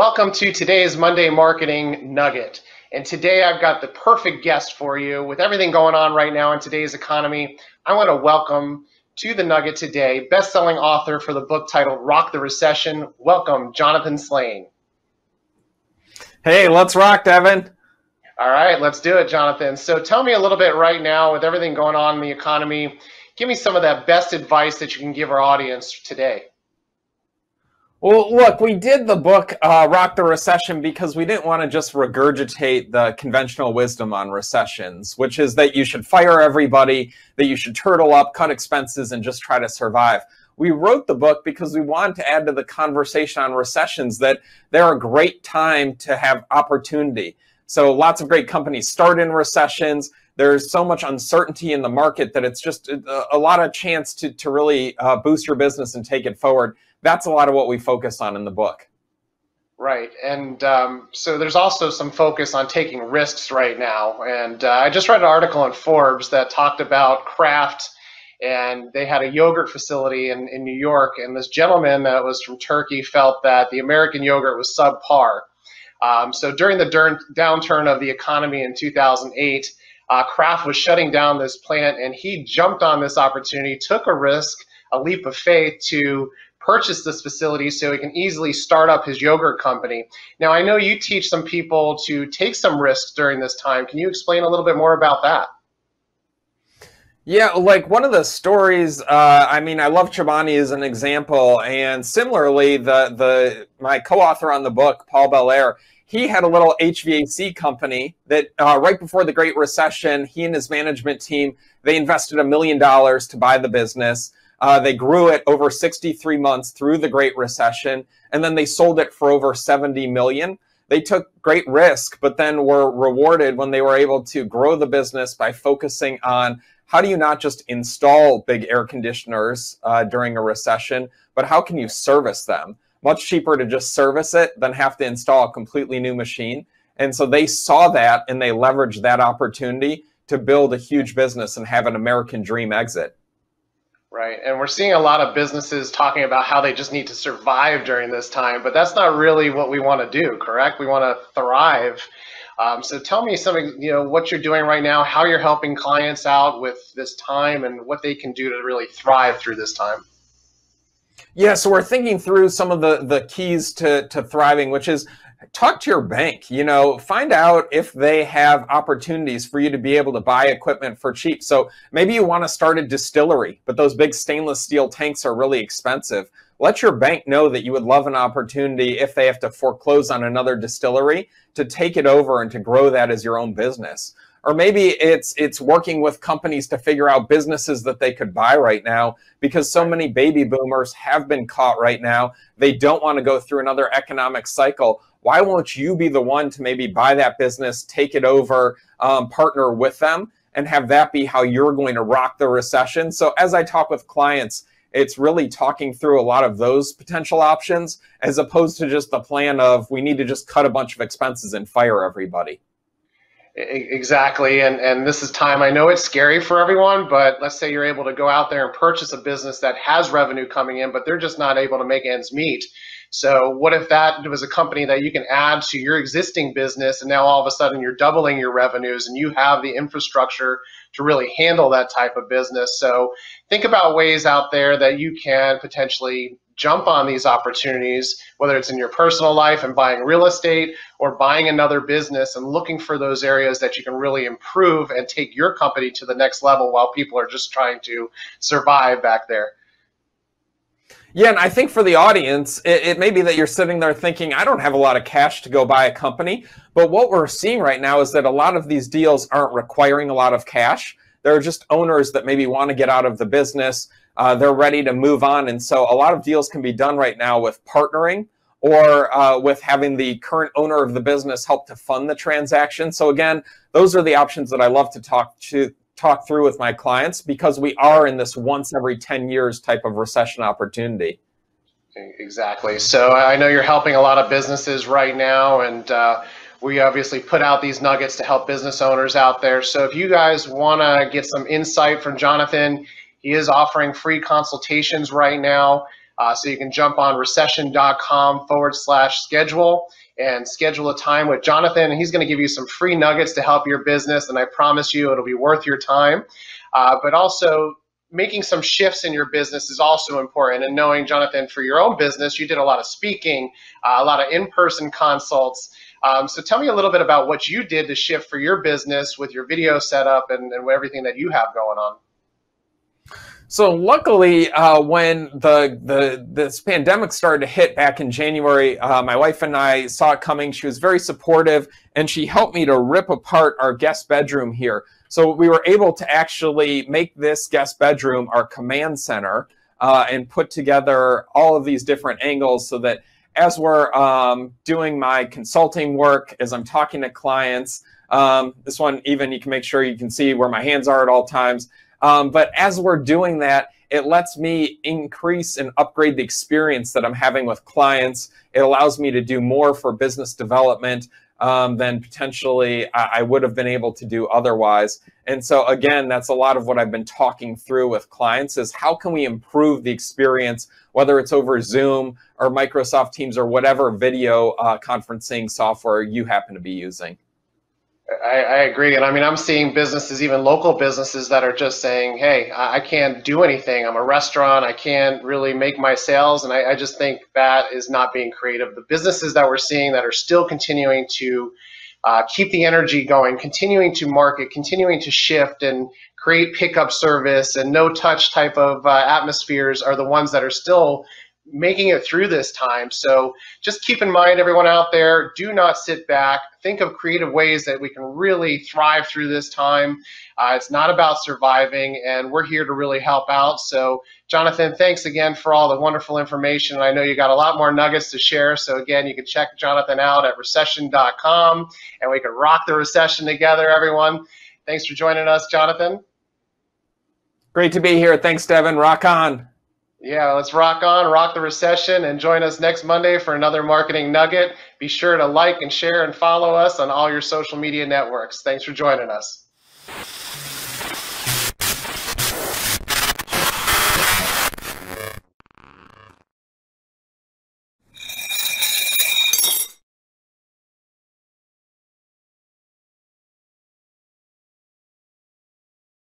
Welcome to today's Monday Marketing Nugget. And today I've got the perfect guest for you with everything going on right now in today's economy. I want to welcome to the Nugget today best-selling author for the book titled Rock the Recession. Welcome, Jonathan Slain. Hey, let's rock, Devin. All right, let's do it, Jonathan. So tell me a little bit right now with everything going on in the economy. Give me some of that best advice that you can give our audience today. Well, look, we did the book uh, Rock the Recession because we didn't want to just regurgitate the conventional wisdom on recessions, which is that you should fire everybody, that you should turtle up, cut expenses, and just try to survive. We wrote the book because we wanted to add to the conversation on recessions that they're a great time to have opportunity. So lots of great companies start in recessions. There's so much uncertainty in the market that it's just a, a lot of chance to, to really uh, boost your business and take it forward that's a lot of what we focus on in the book. Right, and um, so there's also some focus on taking risks right now. And uh, I just read an article in Forbes that talked about Kraft, and they had a yogurt facility in, in New York. And this gentleman that was from Turkey felt that the American yogurt was subpar. Um, so during the downturn of the economy in 2008, uh, Kraft was shutting down this plant, and he jumped on this opportunity, took a risk, a leap of faith to purchase this facility so he can easily start up his yogurt company. Now, I know you teach some people to take some risks during this time. Can you explain a little bit more about that? Yeah, like one of the stories. Uh, I mean, I love Chobani as an example, and similarly, the the my co-author on the book, Paul Belair, he had a little HVAC company that uh, right before the Great Recession, he and his management team they invested a million dollars to buy the business. Uh, they grew it over 63 months through the Great Recession, and then they sold it for over 70 million. They took great risk, but then were rewarded when they were able to grow the business by focusing on how do you not just install big air conditioners uh, during a recession, but how can you service them? Much cheaper to just service it than have to install a completely new machine. And so they saw that and they leveraged that opportunity to build a huge business and have an American dream exit. Right. And we're seeing a lot of businesses talking about how they just need to survive during this time, but that's not really what we want to do, correct? We want to thrive. Um, so tell me something, you know, what you're doing right now, how you're helping clients out with this time and what they can do to really thrive through this time. Yeah, so we're thinking through some of the, the keys to, to thriving, which is talk to your bank you know find out if they have opportunities for you to be able to buy equipment for cheap. So maybe you want to start a distillery but those big stainless steel tanks are really expensive. Let your bank know that you would love an opportunity if they have to foreclose on another distillery to take it over and to grow that as your own business or maybe it's it's working with companies to figure out businesses that they could buy right now because so many baby boomers have been caught right now. They don't want to go through another economic cycle. Why won't you be the one to maybe buy that business take it over um, partner with them and have that be how you're going to rock the recession? So as i talk with clients it's really talking through a lot of those potential options as opposed to just the plan of we need to just cut a bunch of expenses and fire everybody Exactly, and and this is time. I know it's scary for everyone, but let's say you're able to go out there and purchase a business that has revenue coming in, but they're just not able to make ends meet. So what if that was a company that you can add to your existing business, and now all of a sudden you're doubling your revenues, and you have the infrastructure to really handle that type of business. So think about ways out there that you can potentially jump on these opportunities, whether it's in your personal life and buying real estate or buying another business and looking for those areas that you can really improve and take your company to the next level while people are just trying to survive back there. Yeah, and I think for the audience, it, it, may be that you're sitting there thinking, I don't have a lot of cash to go buy a company. But what we're seeing right now is that a lot of these deals aren't requiring a lot of cash. There are just owners that maybe want to get out of the business uh, they're ready to move on. And so a lot of deals can be done right now with partnering or uh, with having the current owner of the business help to fund the transaction. So again, those are the options that I love to talk to talk through with my clients because we are in this once every 10 years type of recession opportunity. Exactly. So I know you're helping a lot of businesses right now, and uh, we obviously put out these nuggets to help business owners out there. So if you guys want to get some insight from Jonathan, he is offering free consultations right now. Uh, so you can jump on recession.com forward slash schedule and schedule a time with Jonathan. And he's going to give you some free nuggets to help your business, and I promise you it'll be worth your time. Uh, but also, making some shifts in your business is also important. And knowing, Jonathan, for your own business, you did a lot of speaking, uh, a lot of in person consults. Um, so tell me a little bit about what you did to shift for your business with your video setup and, and everything that you have going on. So luckily, uh, when the the this pandemic started to hit back in January, uh, my wife and I saw it coming. She was very supportive, and she helped me to rip apart our guest bedroom here. So we were able to actually make this guest bedroom our command center uh, and put together all of these different angles so that as we're um, doing my consulting work, as I'm talking to clients, um, this one even you can make sure you can see where my hands are at all times. Um, but as we're doing that, it lets me increase and upgrade the experience that I'm having with clients. It allows me to do more for business development um, than potentially I, I would have been able to do otherwise. And so again, that's a lot of what I've been talking through with clients is how can we improve the experience, whether it's over Zoom or Microsoft Teams or whatever video uh, conferencing software you happen to be using. I, I, agree. And I mean, I'm seeing businesses, even local businesses, that are just saying, hey, I can't do anything. I'm a restaurant. I can't really make my sales. And I, I just think that is not being creative. The businesses that we're seeing that are still continuing to uh, keep the energy going, continuing to market, continuing to shift and create pickup service and no touch type of uh, atmospheres are the ones that are still making it through this time. So just keep in mind, everyone out there, do not sit back. Think of creative ways that we can really thrive through this time. Uh, it's not about surviving, and we're here to really help out. So, Jonathan, thanks again for all the wonderful information. I know you got a lot more nuggets to share. So, again, you can check Jonathan out at recession.com, and we can rock the recession together, everyone. Thanks for joining us, Jonathan. Great to be here. Thanks, Devin. Rock on. Yeah, let's rock on, rock the recession, and join us next Monday for another marketing nugget. Be sure to like and share and follow us on all your social media networks. Thanks for joining us.